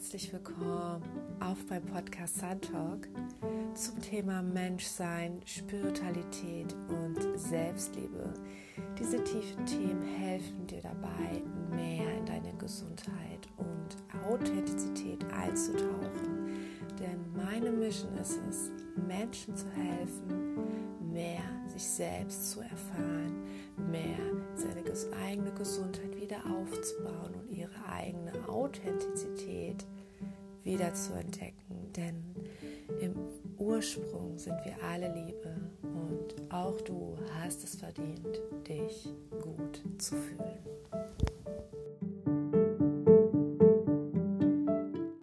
herzlich willkommen auf beim Podcast Sandtalk zum Thema Menschsein, Spiritualität und Selbstliebe. Diese tiefen Themen helfen dir dabei, mehr in deine Gesundheit und Authentizität einzutauchen. Denn meine Mission ist es, Menschen zu helfen, mehr sich selbst zu erfahren, mehr seine eigene Gesundheit aufzubauen und ihre eigene Authentizität wieder zu entdecken. Denn im Ursprung sind wir alle Liebe und auch du hast es verdient, dich gut zu fühlen.